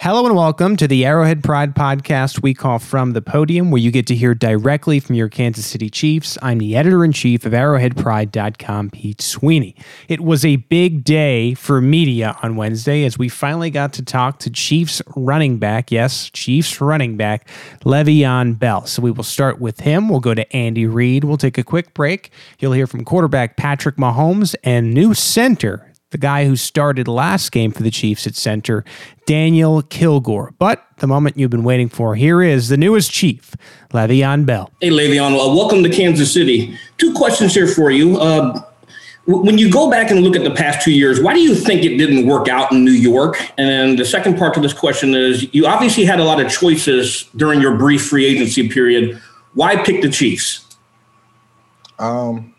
Hello and welcome to the Arrowhead Pride podcast we call From the Podium, where you get to hear directly from your Kansas City Chiefs. I'm the editor in chief of ArrowheadPride.com, Pete Sweeney. It was a big day for media on Wednesday as we finally got to talk to Chiefs running back, yes, Chiefs running back, Le'Veon Bell. So we will start with him. We'll go to Andy Reid. We'll take a quick break. You'll hear from quarterback Patrick Mahomes and new center the guy who started last game for the Chiefs at center, Daniel Kilgore. But the moment you've been waiting for, here is the newest Chief, Le'Veon Bell. Hey, Le'Veon, uh, welcome to Kansas City. Two questions here for you. Uh, when you go back and look at the past two years, why do you think it didn't work out in New York? And the second part to this question is you obviously had a lot of choices during your brief free agency period. Why pick the Chiefs? Um,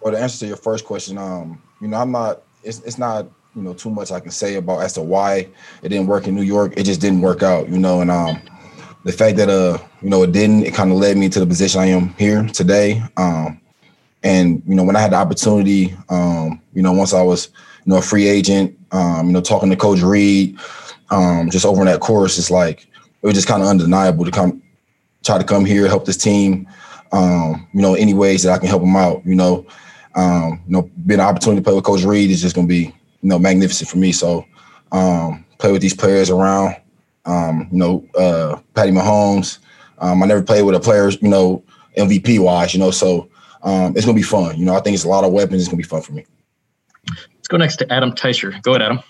well, to answer to your first question, um, you know, I'm not it's it's not you know too much I can say about as to why it didn't work in New York. It just didn't work out, you know, and um the fact that uh you know it didn't it kind of led me to the position I am here today. Um and you know when I had the opportunity, um you know once I was you know a free agent, um you know talking to Coach Reid, um just over in that course, it's like it was just kind of undeniable to come try to come here help this team. Um, you know, any ways that I can help them out, you know um, you know, being an opportunity to play with Coach Reid is just going to be, you know, magnificent for me. So, um, play with these players around, um, you know, uh, Patty Mahomes. Um, I never played with a player, you know, MVP wise, you know, so um, it's going to be fun. You know, I think it's a lot of weapons. It's going to be fun for me. Let's go next to Adam Teicher. Go ahead, Adam.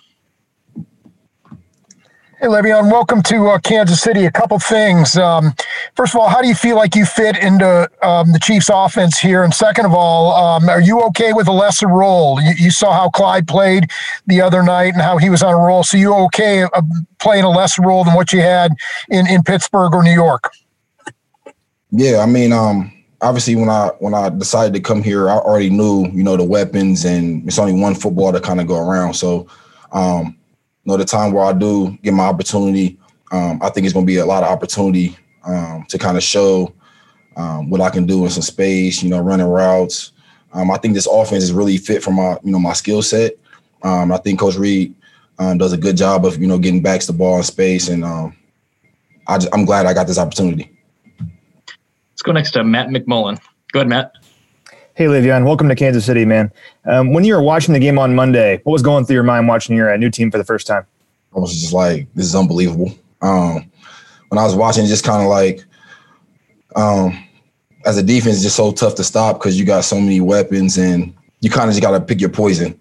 Hey, Le'Veon, welcome to uh, Kansas City. A couple things. Um, first of all, how do you feel like you fit into um, the Chiefs' offense here? And second of all, um, are you okay with a lesser role? You, you, saw how Clyde played the other night and how he was on a roll. So you okay uh, playing a lesser role than what you had in, in Pittsburgh or New York? Yeah, I mean, um, obviously when I when I decided to come here, I already knew you know the weapons, and it's only one football to kind of go around. So. Um, know, the time where I do get my opportunity, um, I think it's going to be a lot of opportunity um, to kind of show um, what I can do in some space. You know, running routes. Um, I think this offense is really fit for my you know my skill set. Um, I think Coach Reid um, does a good job of you know getting backs the ball in space, and I just, I'm glad I got this opportunity. Let's go next to Matt McMullen. Go ahead, Matt. Hey, Le'Veon, welcome to Kansas City, man. Um, when you were watching the game on Monday, what was going through your mind watching your uh, new team for the first time? I was just like, this is unbelievable. Um, when I was watching, just kind of like, um, as a defense, just so tough to stop because you got so many weapons and you kind of just got to pick your poison.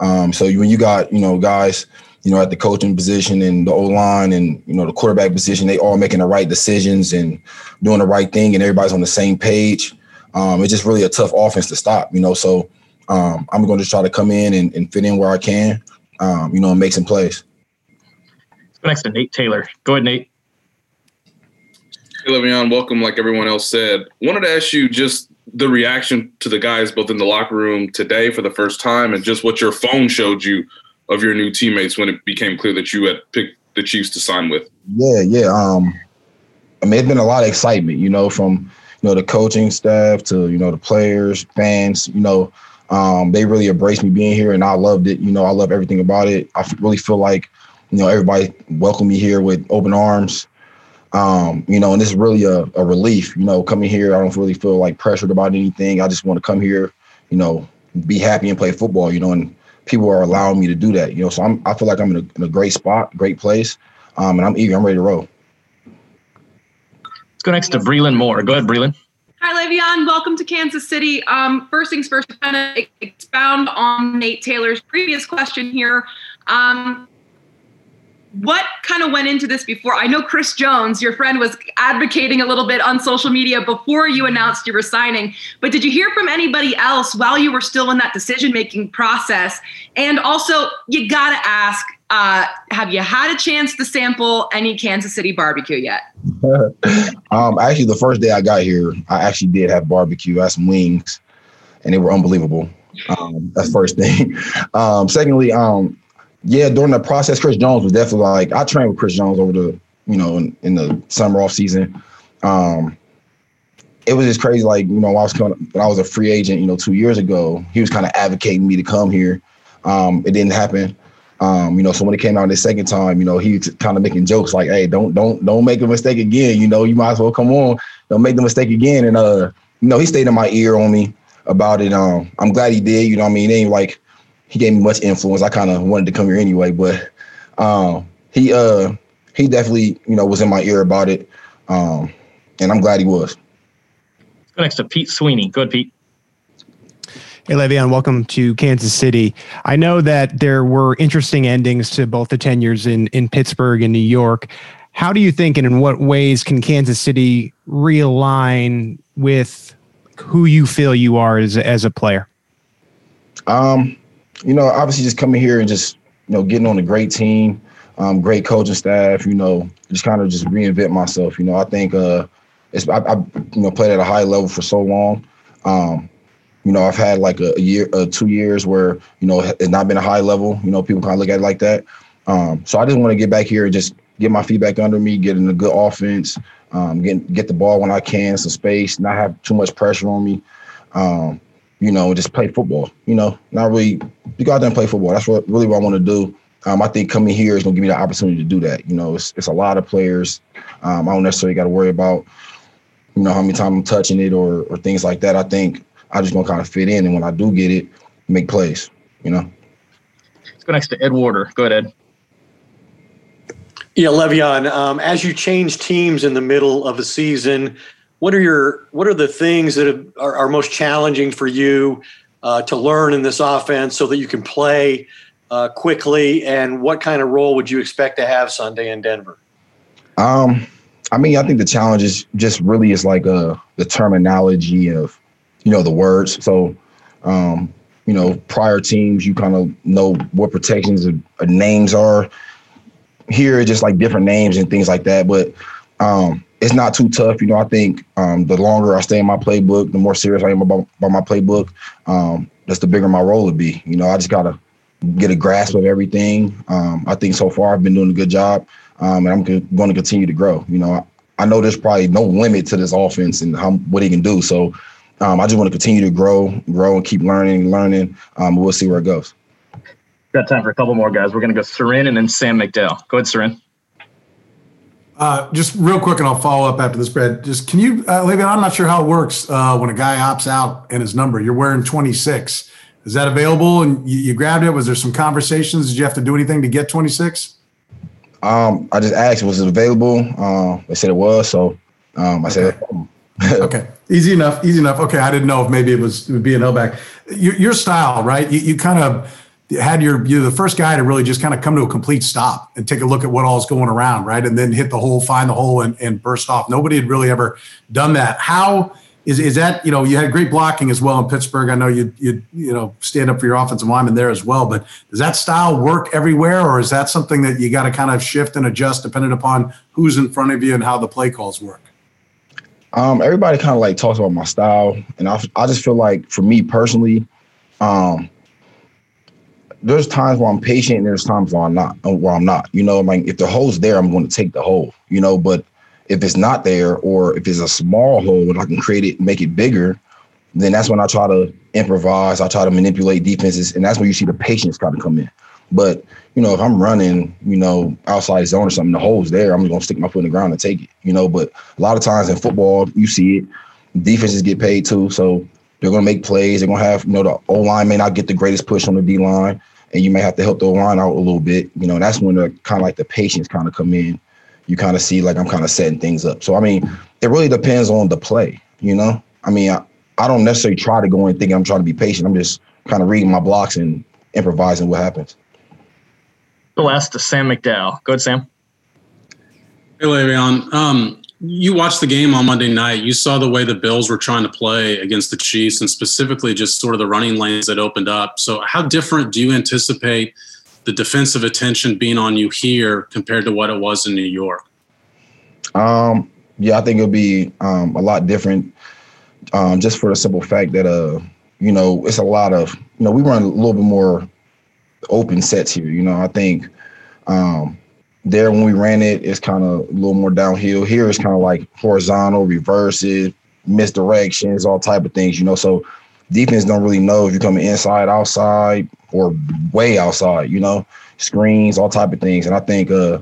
Um, so when you got, you know, guys, you know, at the coaching position and the O line and, you know, the quarterback position, they all making the right decisions and doing the right thing and everybody's on the same page um, it's just really a tough offense to stop, you know. So um, I'm going to try to come in and, and, fit in where I can, um, you know, and make some plays. Next to Nate Taylor. Go ahead, Nate. Hey, Le'Veon, welcome. Like everyone else said, wanted to ask you just the reaction to the guys both in the locker room today for the first time, and just what your phone showed you of your new teammates when it became clear that you had picked the Chiefs to sign with. Yeah, yeah. Um, I mean, it's been a lot of excitement, you know, from you know, the coaching staff to, you know, the players, fans, you know, um, they really embraced me being here and I loved it. You know, I love everything about it. I really feel like, you know, everybody welcomed me here with open arms. Um, you know, and this is really a, a relief, you know, coming here. I don't really feel like pressured about anything. I just want to come here, you know, be happy and play football, you know, and people are allowing me to do that, you know. So I'm, I feel like I'm in a, in a great spot, great place. Um, and I'm eager, I'm ready to roll. Let's go next to Breland Moore. Go ahead, Breland. Hi, Le'Veon. Welcome to Kansas City. Um, first things first, kind of expound on Nate Taylor's previous question here. Um, what kind of went into this before? I know Chris Jones, your friend, was advocating a little bit on social media before you announced you were signing. But did you hear from anybody else while you were still in that decision making process? And also, you got to ask uh, have you had a chance to sample any Kansas City barbecue yet? um, actually, the first day I got here, I actually did have barbecue. I had some wings, and they were unbelievable. Um, that's first thing. Um, secondly, um, yeah, during the process, Chris Jones was definitely like I trained with Chris Jones over the you know in, in the summer off season. Um, it was just crazy. Like you know, I was coming, when I was a free agent, you know, two years ago, he was kind of advocating me to come here. Um, it didn't happen. Um, you know, so when it came out the second time, you know, he was kind of making jokes like, "Hey, don't don't don't make a mistake again. You know, you might as well come on. Don't make the mistake again." And uh, you know, he stayed in my ear on me about it. Um, I'm glad he did. You know, I mean, it ain't like he gave me much influence. I kind of wanted to come here anyway, but um, he uh, he definitely you know was in my ear about it, um, and I'm glad he was. Next to Pete Sweeney. Good, Pete. Hey, Le'Veon, welcome to Kansas City. I know that there were interesting endings to both the tenures in, in Pittsburgh and New York. How do you think, and in what ways can Kansas City realign with who you feel you are as, as a player? Um, you know, obviously just coming here and just, you know, getting on a great team, um, great coaching staff, you know, just kind of just reinvent myself. You know, I think uh it's I, I you know played at a high level for so long. Um, you know, I've had like a, year, uh, two years where you know it's not been a high level. You know, people kind of look at it like that. Um, so I just want to get back here and just get my feedback under me, get in a good offense, um, get get the ball when I can, some space, not have too much pressure on me. Um, you know, just play football. You know, not really. You go out there and play football. That's what really what I want to do. Um, I think coming here is gonna give me the opportunity to do that. You know, it's it's a lot of players. Um, I don't necessarily got to worry about, you know, how many times I'm touching it or or things like that. I think I just gonna kind of fit in, and when I do get it, make plays. You know. Let's go next to Ed Werder. Go ahead, Ed. Yeah, Le'Veon. Um, as you change teams in the middle of a season, what are your what are the things that are, are most challenging for you uh, to learn in this offense so that you can play uh, quickly? And what kind of role would you expect to have Sunday in Denver? Um, I mean, I think the challenge is just really is like uh the terminology of, you know, the words. So, um, you know, prior teams, you kind of know what protections of names are. Here, just like different names and things like that. But um, it's not too tough. You know, I think um, the longer I stay in my playbook, the more serious I am about, about my playbook, um, that's the bigger my role would be. You know, I just got to get a grasp of everything. Um, I think so far I've been doing a good job, um, and I'm going to continue to grow. You know, I, I, know there's probably no limit to this offense and how what he can do. So um, I just want to continue to grow, grow, and keep learning, learning. Um, we'll see where it goes. Got time for a couple more guys. We're going to go Soren and then Sam McDowell. Go ahead, Soren. Uh, just real quick, and I'll follow up after this, Brad. Just can you, uh, Le'Veon, I'm not sure how it works uh, when a guy opts out and his number. You're wearing 26. Is that available? And you, you, grabbed it. Was there some conversations? Did you have to do anything to get 26? Um, I just asked, was it available? Uh, they said it was, so um, I okay. said. okay, easy enough. Easy enough. Okay, I didn't know if maybe it was it would be an L back. Your, your style, right? You, you kind of had your you're the first guy to really just kind of come to a complete stop and take a look at what all's going around, right? And then hit the hole, find the hole, and, and burst off. Nobody had really ever done that. How is is that? You know, you had great blocking as well in Pittsburgh. I know you you you know stand up for your offensive lineman there as well. But does that style work everywhere, or is that something that you got to kind of shift and adjust depending upon who's in front of you and how the play calls work? Um, everybody kind of like talks about my style, and I I just feel like for me personally, um, there's times where I'm patient and there's times where I'm not, uh, where I'm not. You know, like if the hole's there, I'm going to take the hole. You know, but if it's not there, or if it's a small hole and I can create it, make it bigger, then that's when I try to improvise. I try to manipulate defenses, and that's when you see the patience kind of come in. But you know, if I'm running, you know, outside zone or something, the hole's there. I'm gonna stick my foot in the ground and take it. You know, but a lot of times in football, you see it. Defenses get paid too, so they're gonna make plays. They're gonna have, you know, the O line may not get the greatest push on the D line and you may have to help the O line out a little bit. You know, that's when the kind of like the patience kind of come in. You kind of see like I'm kind of setting things up. So I mean, it really depends on the play. You know, I mean, I, I don't necessarily try to go in thinking I'm trying to be patient. I'm just kind of reading my blocks and improvising what happens. The last to Sam McDowell. Go ahead, Sam. Hey, Le'Veon. Um, you watched the game on Monday night. You saw the way the Bills were trying to play against the Chiefs and specifically just sort of the running lanes that opened up. So, how different do you anticipate the defensive attention being on you here compared to what it was in New York? Um, yeah, I think it'll be um, a lot different um, just for the simple fact that, uh, you know, it's a lot of, you know, we run a little bit more open sets here. You know, I think um, there when we ran it, it's kind of a little more downhill. Here it's kind of like horizontal, reverses, misdirections, all type of things. You know, so defense don't really know if you're coming inside, outside, or way outside. You know, screens, all type of things. And I think, uh,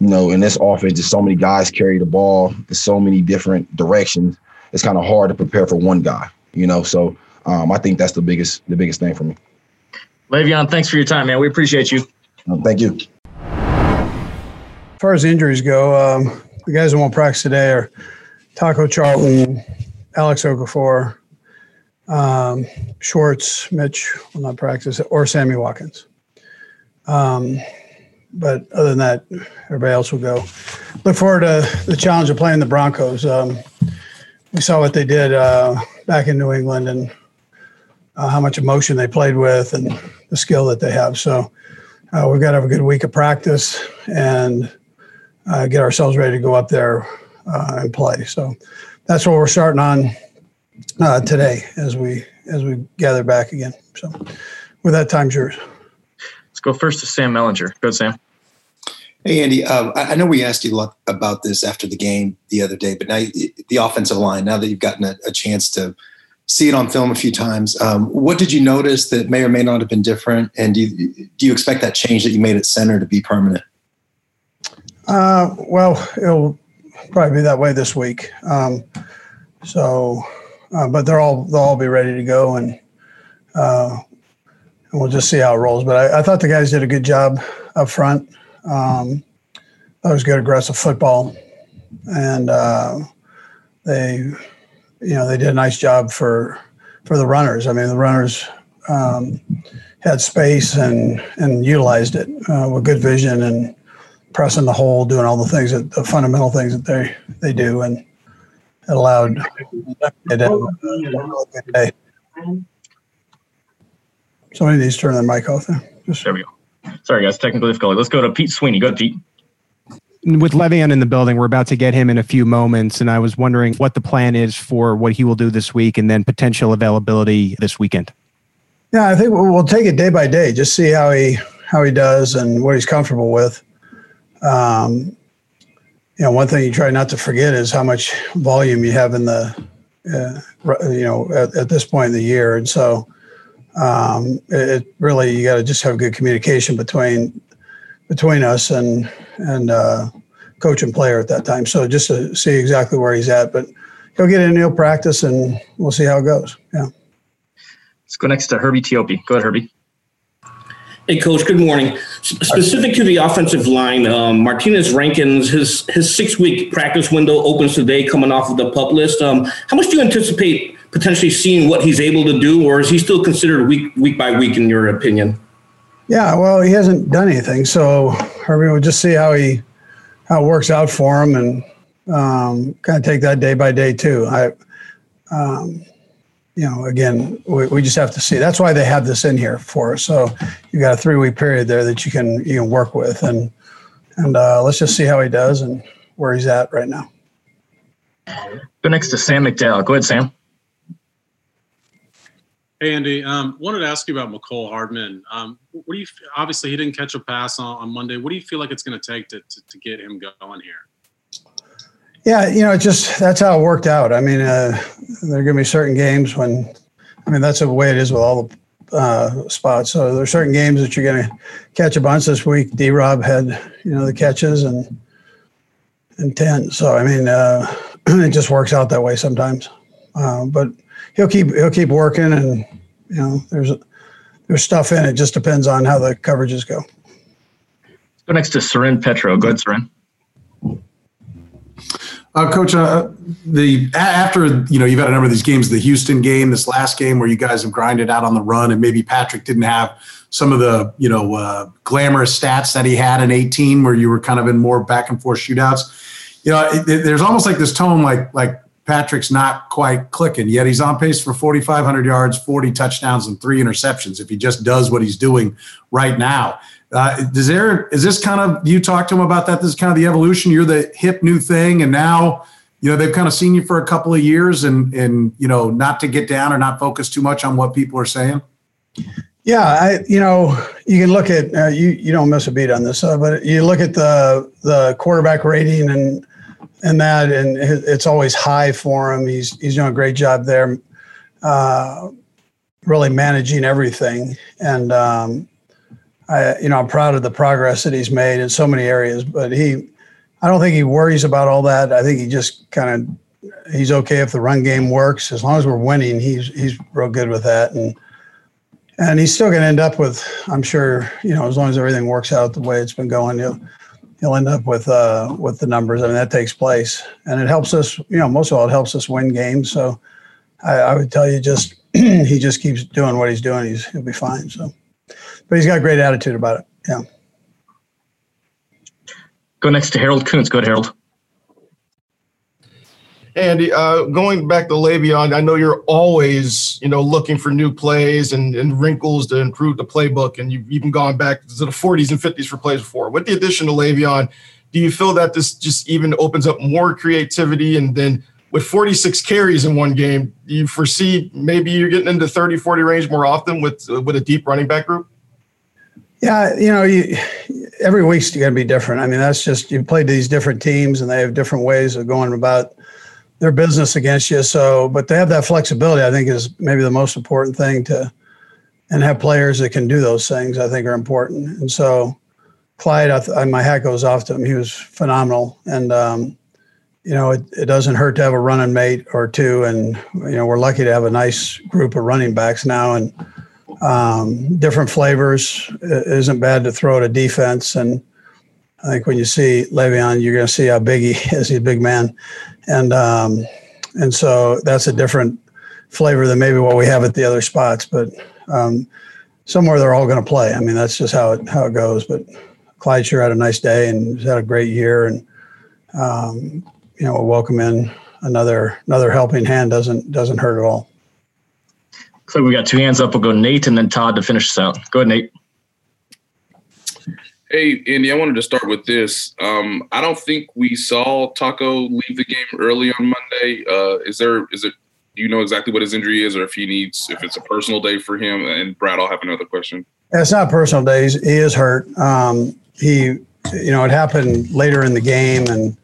you know, in this offense, there's so many guys carry the ball. There's so many different directions. It's kind of hard to prepare for one guy. You know, so um, I think that's the biggest the biggest thing for me. Le'Veon, thanks for your time, man. We appreciate you. Um, thank you. As far as injuries go, um, the guys that won't practice today are Taco Charlton, Alex Okafor, um, Schwartz, Mitch will not practice, or Sammy Watkins. Um, but other than that, everybody else will go. Look forward to the challenge of playing the Broncos. Um, we saw what they did uh, back in New England and uh, how much emotion they played with and the skill that they have. So uh, we've got to have a good week of practice and uh, get ourselves ready to go up there uh, and play. So that's what we're starting on uh, today as we as we gather back again. So with that, time's yours. Let's go first to Sam Mellinger. Go, Sam. Hey, Andy. Uh, I know we asked you a lot about this after the game the other day, but now the offensive line. Now that you've gotten a, a chance to see it on film a few times. Um, what did you notice that may or may not have been different? And do you, do you expect that change that you made at center to be permanent? Uh, well, it'll probably be that way this week. Um, so, uh, but they're all they'll all be ready to go, and uh, and we'll just see how it rolls. But I, I, thought the guys did a good job up front. Um, that was good aggressive football, and uh, they you know they did a nice job for for the runners. I mean, the runners um, had space and and utilized it uh, with good vision and pressing the hole, doing all the things that the fundamental things that they they do, and it allowed it a good day. Somebody needs to turn their mic off there. Just, there we go. Sorry, guys, technical difficulty. Let's go to Pete Sweeney. Go to Pete with Le'Veon in the building, we're about to get him in a few moments, and I was wondering what the plan is for what he will do this week, and then potential availability this weekend. Yeah, I think we'll take it day by day, just see how he how he does and what he's comfortable with. Um, you know, one thing you try not to forget is how much volume you have in the, uh, you know, at, at, this point in the year, and so um, it, it really you got to just have good communication between between us and and uh, coach and player at that time. So just to see exactly where he's at, but he'll get in, he'll practice, and we'll see how it goes. Yeah. Let's go next to Herbie Teope. Go ahead, Herbie. Hey, Coach. Good morning. Specific to the offensive line, um, Martinez Rankins, his his six week practice window opens today, coming off of the pup list. Um, how much do you anticipate potentially seeing what he's able to do, or is he still considered week week by week, in your opinion? Yeah, well, he hasn't done anything, so Herbie we'll just see how he how it works out for him, and um, kind of take that day by day too. I, um, you know, again, we, we just have to see. That's why they have this in here for us. So you got a three week period there that you can you can work with, and and uh, let's just see how he does and where he's at right now. Go next to Sam McDowell. Go ahead, Sam. Hey Andy, um, wanted to ask you about Mecole Hardman. Um, what do you? Obviously, he didn't catch a pass on, on Monday. What do you feel like it's going to take to, to get him going here? Yeah, you know, it just that's how it worked out. I mean, uh, there are going to be certain games when, I mean, that's the way it is with all the uh, spots. So there are certain games that you're going to catch a bunch. This week, D. Rob had you know the catches and and ten. So I mean, uh, it just works out that way sometimes. Uh, but he'll keep he'll keep working, and you know there's there's stuff in it. Just depends on how the coverages go. Go next to Soren Petro. Go ahead, Soren. Uh, Coach, uh, the after you know you've had a number of these games, the Houston game, this last game where you guys have grinded out on the run, and maybe Patrick didn't have some of the you know uh, glamorous stats that he had in 18, where you were kind of in more back and forth shootouts. You know, it, it, there's almost like this tone, like like Patrick's not quite clicking yet. He's on pace for 4,500 yards, 40 touchdowns, and three interceptions. If he just does what he's doing right now, uh, is there is this kind of you talk to him about that? This is kind of the evolution. You're the hip new thing, and now you know they've kind of seen you for a couple of years, and and you know not to get down or not focus too much on what people are saying. Yeah, I you know you can look at uh, you you don't miss a beat on this, uh, but you look at the the quarterback rating and and that and it's always high for him. He's he's doing a great job there, uh, really managing everything and. Um, I, you know, I'm proud of the progress that he's made in so many areas, but he, I don't think he worries about all that. I think he just kind of, he's okay if the run game works as long as we're winning. He's he's real good with that, and and he's still going to end up with, I'm sure, you know, as long as everything works out the way it's been going, he'll he'll end up with uh with the numbers. I mean, that takes place, and it helps us. You know, most of all, it helps us win games. So, I, I would tell you, just he just keeps doing what he's doing. He's he'll be fine. So but he's got a great attitude about it. Yeah. Go next to Harold Kuntz. Go to Harold. Andy, uh, going back to Le'Veon, I know you're always, you know, looking for new plays and, and wrinkles to improve the playbook, and you've even gone back to the 40s and 50s for plays before. With the addition of Le'Veon, do you feel that this just even opens up more creativity? And then with 46 carries in one game, do you foresee maybe you're getting into 30, 40 range more often with with a deep running back group? Yeah, you know, you, every week's going to be different. I mean, that's just you play these different teams, and they have different ways of going about their business against you. So, but to have that flexibility, I think, is maybe the most important thing to, and have players that can do those things. I think are important. And so, Clyde, I, I, my hat goes off to him. He was phenomenal, and um, you know, it, it doesn't hurt to have a running mate or two. And you know, we're lucky to have a nice group of running backs now, and um, different flavors. It isn't bad to throw at a defense. And I think when you see Le'Veon, you're going to see how big he is. He's a big man. And, um, and so that's a different flavor than maybe what we have at the other spots. But um, somewhere they're all going to play. I mean, that's just how it, how it goes. But Clyde sure had a nice day and had a great year. And, um, you know, we'll welcome in another, another helping hand doesn't, doesn't hurt at all. So we got two hands up. We'll go Nate and then Todd to finish this out. Go ahead, Nate. Hey, Andy, I wanted to start with this. Um, I don't think we saw Taco leave the game early on Monday. Uh, is there, is it, do you know exactly what his injury is or if he needs, if it's a personal day for him? And Brad, I'll have another question. It's not personal days. He is hurt. Um, he, you know, it happened later in the game and,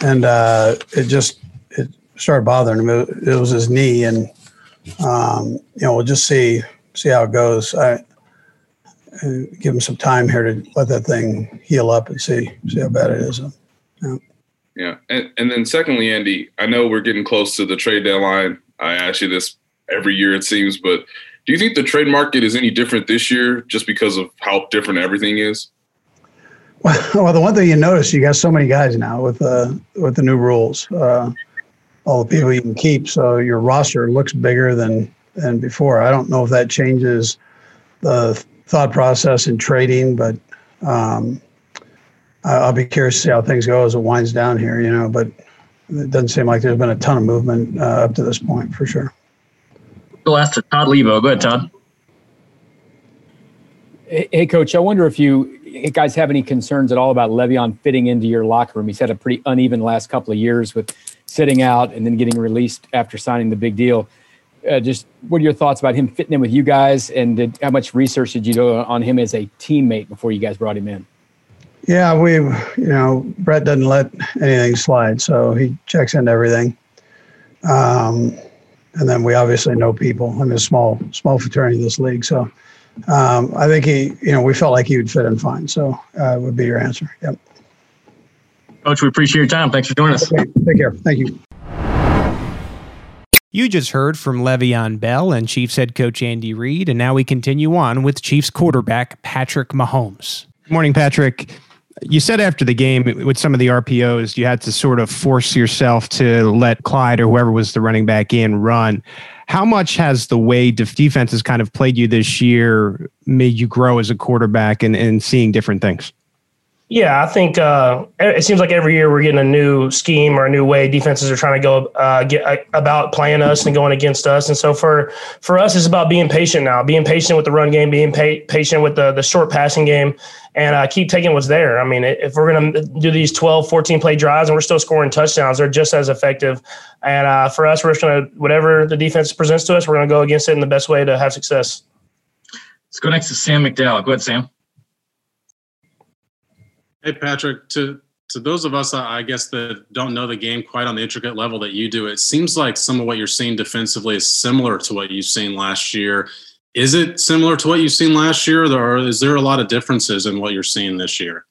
and uh, it just, it started bothering him. It, it was his knee and, um, you know, we'll just see see how it goes. I uh, give him some time here to let that thing heal up and see see how bad it is. Yeah. Yeah, and, and then secondly, Andy, I know we're getting close to the trade deadline. I ask you this every year, it seems, but do you think the trade market is any different this year just because of how different everything is? Well, well the one thing you notice, you got so many guys now with uh, with the new rules. Uh, all the people you can keep. So your roster looks bigger than than before. I don't know if that changes the thought process in trading, but um, I'll be curious to see how things go as it winds down here. You know, but it doesn't seem like there's been a ton of movement uh, up to this point for sure. We'll ask to Todd Levo. Go ahead, Todd. Hey, coach. I wonder if you guys have any concerns at all about Le'Veon fitting into your locker room. He's had a pretty uneven last couple of years with sitting out and then getting released after signing the big deal. Uh, just what are your thoughts about him fitting in with you guys, and did, how much research did you do on him as a teammate before you guys brought him in? Yeah, we, you know, Brett doesn't let anything slide, so he checks into everything. Um, and then we obviously know people. I'm a small, small fraternity in this league, so um, I think he, you know, we felt like he would fit in fine. So uh, would be your answer. Yep. Coach, we appreciate your time. Thanks for joining us. Okay, take care. Thank you. You just heard from Le'Veon Bell and Chiefs head coach Andy Reid, and now we continue on with Chiefs quarterback Patrick Mahomes. Good morning, Patrick. You said after the game with some of the RPOs, you had to sort of force yourself to let Clyde or whoever was the running back in run. How much has the way defense has kind of played you this year made you grow as a quarterback and, and seeing different things? Yeah, I think uh, it seems like every year we're getting a new scheme or a new way defenses are trying to go uh, get uh, about playing us and going against us. And so for for us, it's about being patient now, being patient with the run game, being pa- patient with the the short passing game, and uh, keep taking what's there. I mean, if we're going to do these 12, 14 play drives and we're still scoring touchdowns, they're just as effective. And uh, for us, we're just going to whatever the defense presents to us, we're going to go against it in the best way to have success. Let's go next to Sam McDowell. Go ahead, Sam. Hey, Patrick, to to those of us, I guess, that don't know the game quite on the intricate level that you do, it seems like some of what you're seeing defensively is similar to what you've seen last year. Is it similar to what you've seen last year, or is there a lot of differences in what you're seeing this year?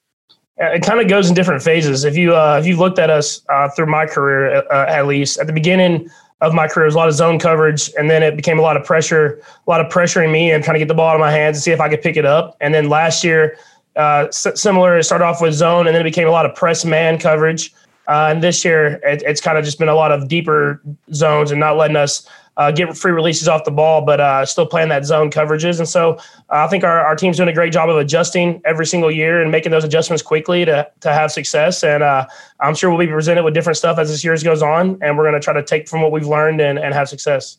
It kind of goes in different phases. If you uh, if you looked at us uh, through my career, uh, at least at the beginning of my career, it was a lot of zone coverage, and then it became a lot of pressure, a lot of pressuring me and trying to get the ball out of my hands and see if I could pick it up. And then last year, uh, similar. It started off with zone, and then it became a lot of press man coverage. Uh, and this year, it, it's kind of just been a lot of deeper zones and not letting us uh, get free releases off the ball, but uh, still playing that zone coverages. And so uh, I think our, our team's doing a great job of adjusting every single year and making those adjustments quickly to, to have success. And uh, I'm sure we'll be presented with different stuff as this year goes on, and we're going to try to take from what we've learned and, and have success.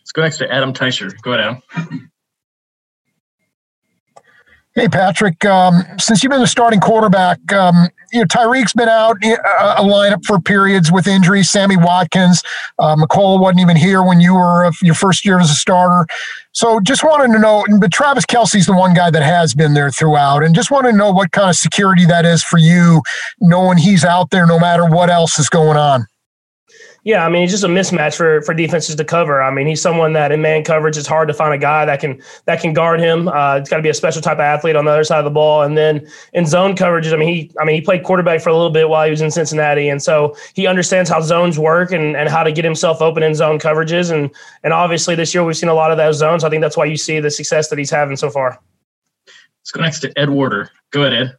Let's go next to Adam Teicher. Go ahead, Adam. Hey, Patrick. Um, since you've been the starting quarterback, um, you know Tyreek's been out uh, a lineup for periods with injuries. Sammy Watkins, uh, wasn't even here when you were uh, your first year as a starter. So, just wanted to know. But Travis Kelce's the one guy that has been there throughout, and just want to know what kind of security that is for you, knowing he's out there no matter what else is going on. Yeah, I mean, he's just a mismatch for for defenses to cover. I mean, he's someone that in man coverage it's hard to find a guy that can that can guard him. Uh, it's got to be a special type of athlete on the other side of the ball. And then in zone coverages, I mean, he I mean he played quarterback for a little bit while he was in Cincinnati, and so he understands how zones work and and how to get himself open in zone coverages. And and obviously this year we've seen a lot of those zones. I think that's why you see the success that he's having so far. Let's go next to Ed Werder. Go ahead,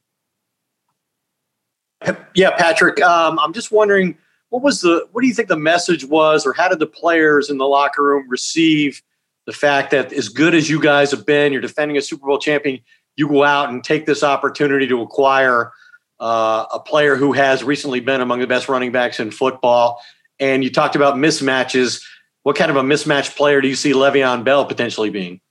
Ed. Yeah, Patrick. Um, I'm just wondering what was the what do you think the message was or how did the players in the locker room receive the fact that as good as you guys have been you're defending a super bowl champion you go out and take this opportunity to acquire uh, a player who has recently been among the best running backs in football? And you talked about mismatches. What kind of a mismatch player do you see Le'Veon Bell potentially being?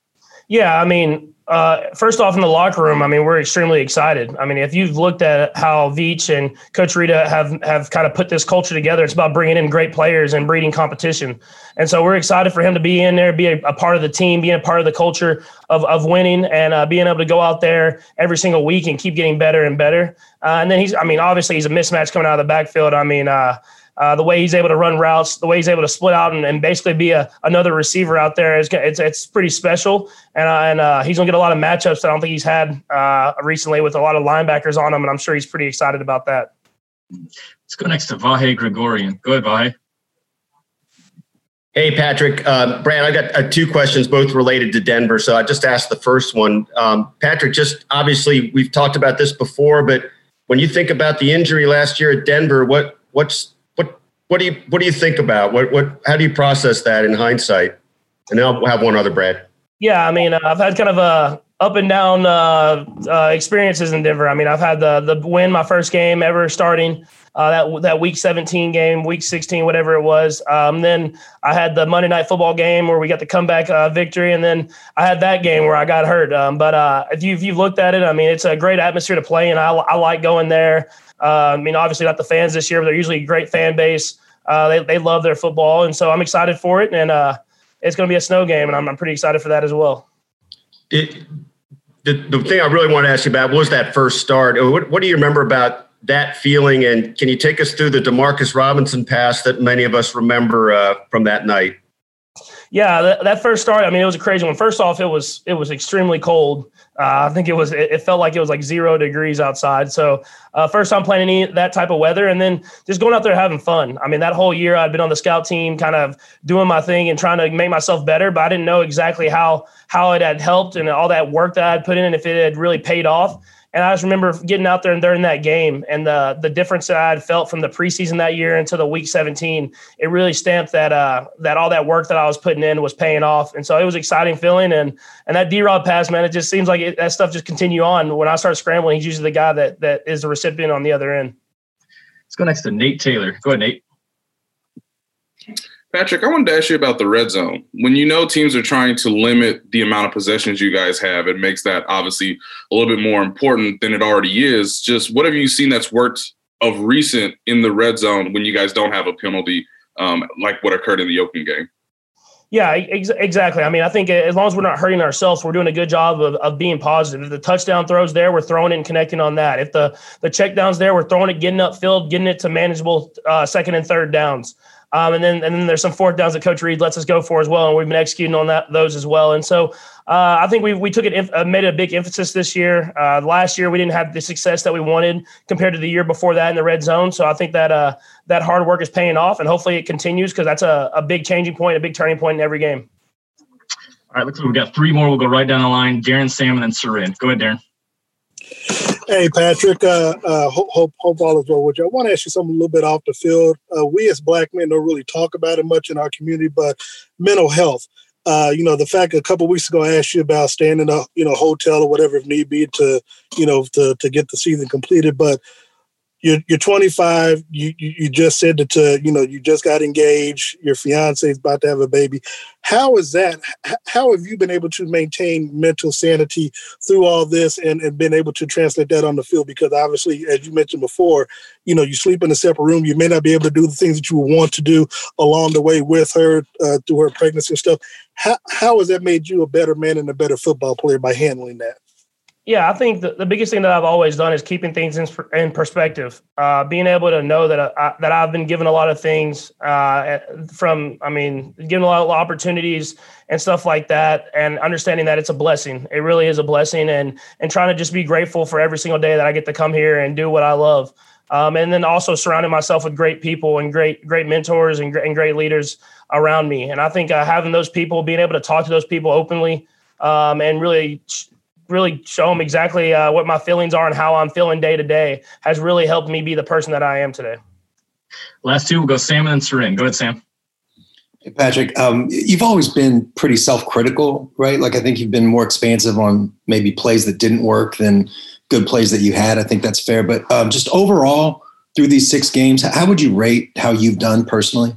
Yeah i mean uh, first off, in the locker room, I mean, we're extremely excited. I mean, if you've looked at how Veach and Coach Reid have have kind of put this culture together, it's about bringing in great players and breeding competition. And so we're excited for him to be in there, be a, a part of the team, being a part of the culture of of winning, and uh, being able to go out there every single week and keep getting better and better. Uh, and then he's, I mean, obviously he's a mismatch coming out of the backfield. I mean. Uh, the way he's able to run routes, the way he's able to split out and, and basically be a, another receiver out there is it's, it's pretty special. And, uh, and uh, he's going to get a lot of matchups that I don't think he's had uh, recently with a lot of linebackers on him. And I'm sure he's pretty excited about that. Let's go next to Vahe Gregorian. Go ahead, Vahe. Hey, Patrick. Uh, Brad, I got uh, two questions, both related to Denver. So I just asked the first one. Um, Patrick, just obviously we've talked about this before, but when you think about the injury last year at Denver, what what's what do you what do you think about what what how do you process that in hindsight? And I'll have one other, Brad. Yeah, I mean, uh, I've had kind of a up and down uh, uh, experiences in Denver. I mean, I've had the the win my first game ever starting uh, that that week 17 game, week 16, whatever it was. Um, then I had the Monday night football game where we got the comeback uh, victory, and then I had that game where I got hurt. Um, but uh, if you if you've looked at it, I mean, it's a great atmosphere to play, and I I like going there. Uh, I mean, obviously not the fans this year, but they're usually a great fan base. Uh, they, they love their football. And so I'm excited for it. And uh, it's going to be a snow game. And I'm, I'm pretty excited for that as well. It, the, the thing I really want to ask you about was that first start. What, what do you remember about that feeling? And can you take us through the Demarcus Robinson pass that many of us remember uh, from that night? Yeah, that, that, first start. I mean, it was a crazy one. First off, it was it was extremely cold. Uh, I think it was it, it, felt like it was like zero degrees outside. So uh, first time playing any that type of weather, and then just going out there having fun. I mean, that whole year I'd been on the scout team, kind of doing my thing and trying to make myself better, but I didn't know exactly how how it had helped and all that work that I'd put in, and if it had really paid off. And I just remember getting out there and during that game and the the difference that I had felt from the preseason that year into the week 17, it really stamped that uh, that all that work that I was putting in was paying off. And so it was exciting feeling. And and that D Rob pass, man, it just seems like it, that stuff just continue on. When I start scrambling, he's usually the guy that that is the recipient on the other end. Let's go next to Nate Taylor. Go ahead, Nate. Patrick, I wanted to ask you about the red zone. When you know teams are trying to limit the amount of possessions you guys have, it makes that obviously a little bit more important than it already is. Just what have you seen that's worked of recent in the red zone when you guys don't have a penalty, um, like what occurred in the Oakland game? Yeah, ex- exactly. I mean, I think as long as we're not hurting ourselves, we're doing a good job of, of being positive. If the touchdown throws there, we're throwing it and connecting on that. If the the check downs there, we're throwing it, getting upfield, getting it to manageable uh, second and third downs. Um, and then and then there's some fourth downs that Coach Reid lets us go for as well, and we've been executing on that those as well. And so uh, I think we we took it uh, made a big emphasis this year. Uh, last year we didn't have the success that we wanted compared to the year before that in the red zone. So I think that uh, that hard work is paying off, and hopefully it continues because that's a, a big changing point, a big turning point in every game. All right, looks like we've got three more. We'll go right down the line. Darren, Sam, and then Soren. Go ahead, Darren. Hey, Patrick. Uh, uh, hope, hope, hope all is well with you. I want to ask you something a little bit off the field. Uh, we as black men don't really talk about it much in our community, but mental health. Uh, you know, the fact a couple weeks ago I asked you about staying in a you know hotel or whatever if need be to you know to to get the season completed, but you're you're 25. You, you you just said that uh, you know you just got engaged. Your fiance is about to have a baby. How is that? How have you been able to maintain mental sanity through all this and and been able to translate that on the field? Because obviously, as you mentioned before, you know you sleep in a separate room. You may not be able to do the things that you want to do along the way with her uh, through her pregnancy and stuff. How how has that made you a better man and a better football player by handling that? Yeah, I think the, the biggest thing that I've always done is keeping things in, in perspective. Uh, being able to know that I, that I've been given a lot of things uh, from, I mean, given a lot of opportunities and stuff like that, and understanding that it's a blessing. It really is a blessing, and and trying to just be grateful for every single day that I get to come here and do what I love. Um, and then also surrounding myself with great people and great great mentors and, and great leaders around me. And I think uh, having those people, being able to talk to those people openly, um, and really really show them exactly uh, what my feelings are and how I'm feeling day to day has really helped me be the person that I am today. Last two, we'll go Sam and then Soren. Go ahead, Sam. Hey, Patrick, um, you've always been pretty self-critical, right? Like I think you've been more expansive on maybe plays that didn't work than good plays that you had. I think that's fair. But um, just overall, through these six games, how would you rate how you've done personally?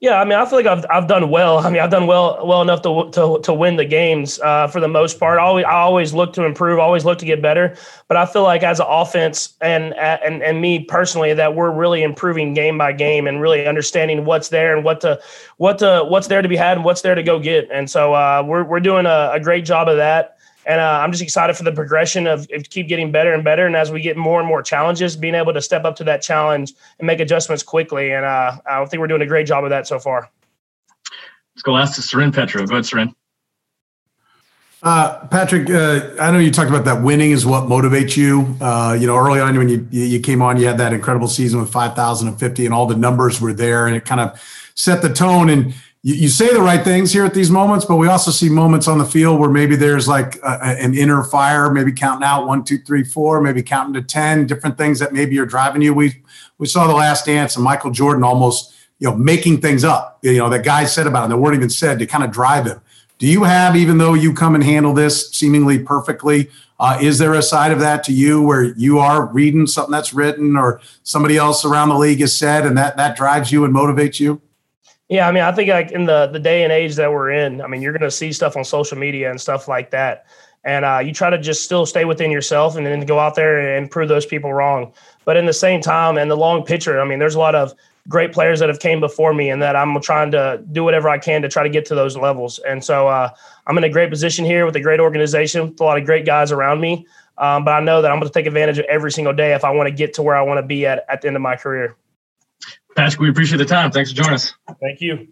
Yeah, I mean, I feel like I've I've done well. I mean, I've done well well enough to to, to win the games uh, for the most part. I always I always look to improve, always look to get better. But I feel like as an offense and and and me personally, that we're really improving game by game and really understanding what's there and what to what to what's there to be had and what's there to go get. And so uh, we're we're doing a, a great job of that. And uh, I'm just excited for the progression of, of, keep getting better and better. And as we get more and more challenges, being able to step up to that challenge and make adjustments quickly. And uh, I think we're doing a great job of that so far. Let's go last to Soren Petro. Go ahead, Soren. Uh, Patrick, uh, I know you talked about that winning is what motivates you. Uh, you know, early on when you you came on, you had that incredible season with 5,050 and all the numbers were there and it kind of set the tone. And you, you, say the right things here at these moments, but we also see moments on the field where maybe there's like a, an inner fire, maybe counting out one, two, three, four, maybe counting to 10, different things that maybe are driving you. We, we saw the last dance and Michael Jordan almost, you know, making things up, you know, that guy said about it, the word even said to kind of drive him. Do you have, even though you come and handle this seemingly perfectly, uh, is there a side of that to you where you are reading something that's written or somebody else around the league has said and that that drives you and motivates you? Yeah, I mean, I think like in the the day and age that we're in, I mean, you're going to see stuff on social media and stuff like that, and uh, you try to just still stay within yourself and then go out there and prove those people wrong. But in the same time, and the long picture, I mean, there's a lot of great players that have came before me, and that I'm trying to do whatever I can to try to get to those levels. And so uh, I'm in a great position here with a great organization, with a lot of great guys around me. Um, but I know that I'm going to take advantage of every single day if I want to get to where I want to be at at the end of my career. Patrick, we appreciate the time. Thanks for joining us. Thank you.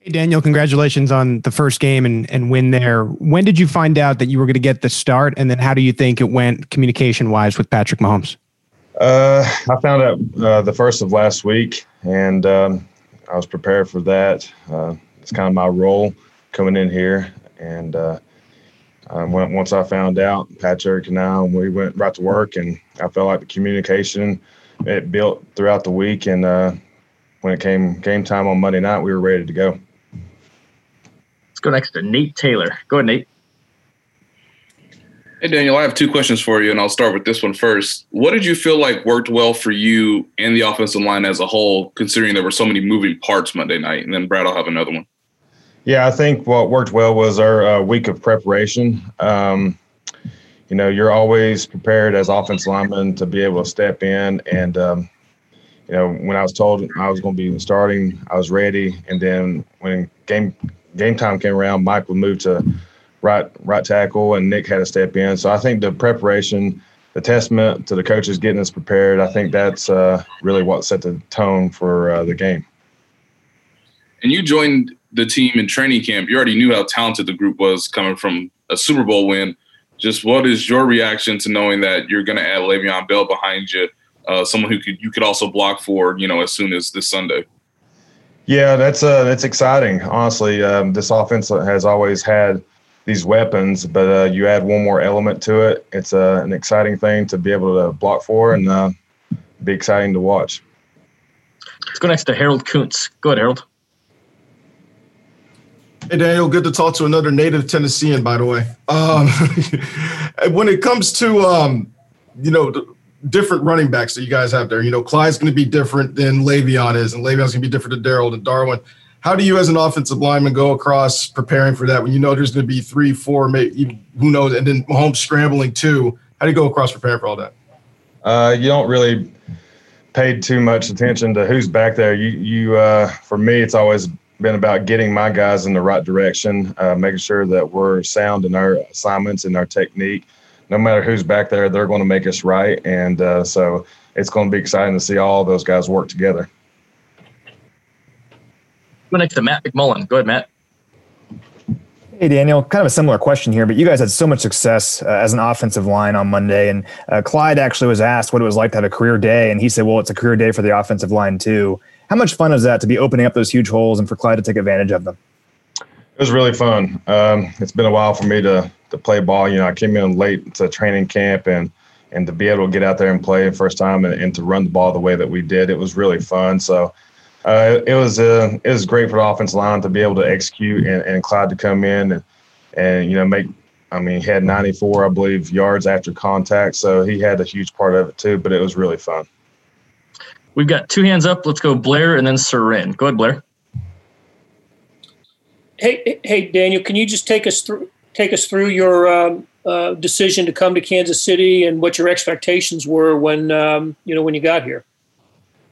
Hey, Daniel, congratulations on the first game and, and win there. When did you find out that you were going to get the start? And then how do you think it went communication wise with Patrick Mahomes? Uh, I found out uh, the first of last week, and um, I was prepared for that. Uh, it's kind of my role coming in here, and uh, um, once I found out, Patrick and I, we went right to work, and I felt like the communication it built throughout the week. And uh, when it came game time on Monday night, we were ready to go. Let's go next to Nate Taylor. Go ahead, Nate. Hey, Daniel, I have two questions for you, and I'll start with this one first. What did you feel like worked well for you and the offensive line as a whole, considering there were so many moving parts Monday night? And then, Brad, I'll have another one. Yeah, I think what worked well was our uh, week of preparation. Um, you know, you're always prepared as offensive lineman to be able to step in. And, um, you know, when I was told I was going to be starting, I was ready. And then when game game time came around, Mike would move to right right tackle, and Nick had to step in. So I think the preparation, the testament to the coaches getting us prepared, I think that's uh, really what set the tone for uh, the game. And you joined the team in training camp, you already knew how talented the group was coming from a Super Bowl win. Just what is your reaction to knowing that you're going to add Le'Veon Bell behind you, uh, someone who could you could also block for, you know, as soon as this Sunday? Yeah, that's uh, that's exciting. Honestly, um, this offense has always had these weapons, but uh, you add one more element to it. It's uh, an exciting thing to be able to block for and uh, be exciting to watch. Let's go next to Harold Kuntz. Go ahead, Harold. Hey Daniel, good to talk to another native Tennessean, by the way. Um, when it comes to um, you know different running backs that you guys have there, you know Clyde's going to be different than Le'Veon is, and Le'Veon's going to be different than Darrel and Darwin. How do you, as an offensive lineman, go across preparing for that when you know there's going to be three, four, maybe who knows, and then Mahomes scrambling too? How do you go across preparing for all that? Uh, you don't really pay too much attention to who's back there. You, you, uh, for me, it's always been about getting my guys in the right direction, uh, making sure that we're sound in our assignments and our technique. No matter who's back there, they're going to make us right, and uh, so it's going to be exciting to see all those guys work together. Go next to Matt McMullen. Go ahead, Matt. Hey, Daniel, kind of a similar question here, but you guys had so much success uh, as an offensive line on Monday. And uh, Clyde actually was asked what it was like to have a career day. And he said, well, it's a career day for the offensive line, too. How much fun is that to be opening up those huge holes and for Clyde to take advantage of them? It was really fun. Um, it's been a while for me to to play ball. You know, I came in late to training camp and and to be able to get out there and play first time and, and to run the ball the way that we did, it was really fun. So uh, it was uh, it was great for the offensive line to be able to execute and, and Clyde to come in and and you know make. I mean, he had 94, I believe, yards after contact, so he had a huge part of it too. But it was really fun. We've got two hands up. Let's go Blair and then Soren. Go ahead, Blair. Hey, hey, Daniel, can you just take us through take us through your um, uh, decision to come to Kansas City and what your expectations were when um, you know when you got here?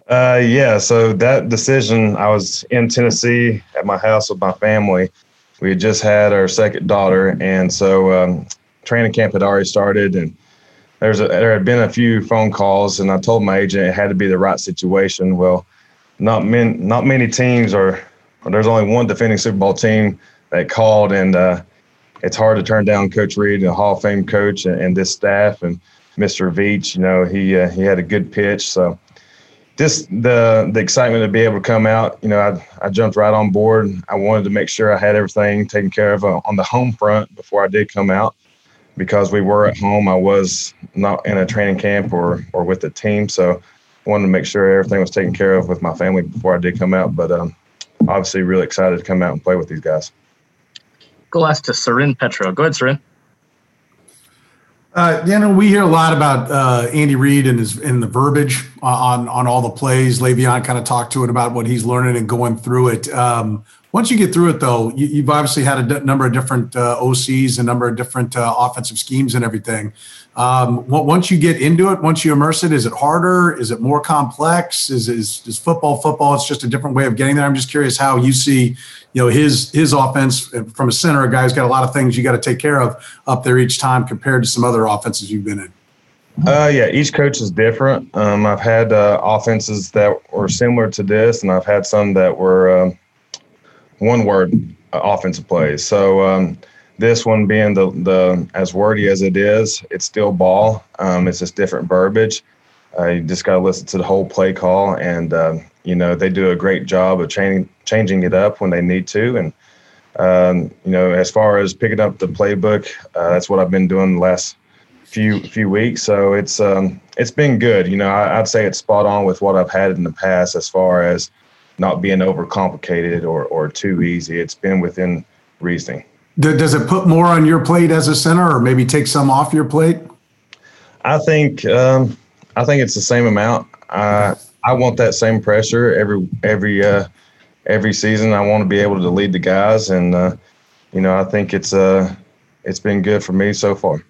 Uh, yeah, so that decision, I was in Tennessee at my house with my family. We had just had our second daughter, and so um, training camp had already started, and there's a, there had been a few phone calls, and I told my agent it had to be the right situation. Well, not many not many teams are. There's only one defending Super Bowl team that called, and uh, it's hard to turn down Coach Reid, a Hall of Fame coach, and, and this staff, and Mr. Veach. You know, he uh, he had a good pitch, so just the the excitement to be able to come out. You know, I I jumped right on board. I wanted to make sure I had everything taken care of uh, on the home front before I did come out, because we were at home. I was not in a training camp or or with the team, so I wanted to make sure everything was taken care of with my family before I did come out. But um, obviously, really excited to come out and play with these guys. Go last to Soren Petro. Go ahead, Sarin. Uh, you know, we hear a lot about uh, Andy Reid and his and the verbiage on on all the plays. Le'Veon kind of talked to it about what he's learning and going through it. Um, once you get through it, though, you, have obviously had a d- number of different uh, OCs, a number of different uh, offensive schemes, and everything. Um, once you get into it, once you immerse it, is it harder? Is it more complex? Is, is is football football? It's just a different way of getting there. I'm just curious how you see, you know, his his offense from a center. A guy's got a lot of things you got to take care of up there each time compared to some other offenses you've been in. Uh, yeah, each coach is different. Um, I've had uh, offenses that were similar to this, and I've had some that were um, one word uh, offensive plays. So um, this one being the the as wordy as it is, it's still ball. Um, it's just different verbiage. Uh, you just got to listen to the whole play call, and uh, you know they do a great job of changing changing it up when they need to. And Um, you know, as far as picking up the playbook, uh, that's what I've been doing the last few few weeks. So it's um, it's been good. You know, I, would say it's spot on with what I've had in the past as far as not being overcomplicated or or too easy. It's been within reasoning. Does it put more on your plate as a center, or maybe take some off your plate? I think um, I think it's the same amount. I I want that same pressure every every uh, every season. I want to be able to lead the guys, and uh, you know I think it's uh it's been good for me so far.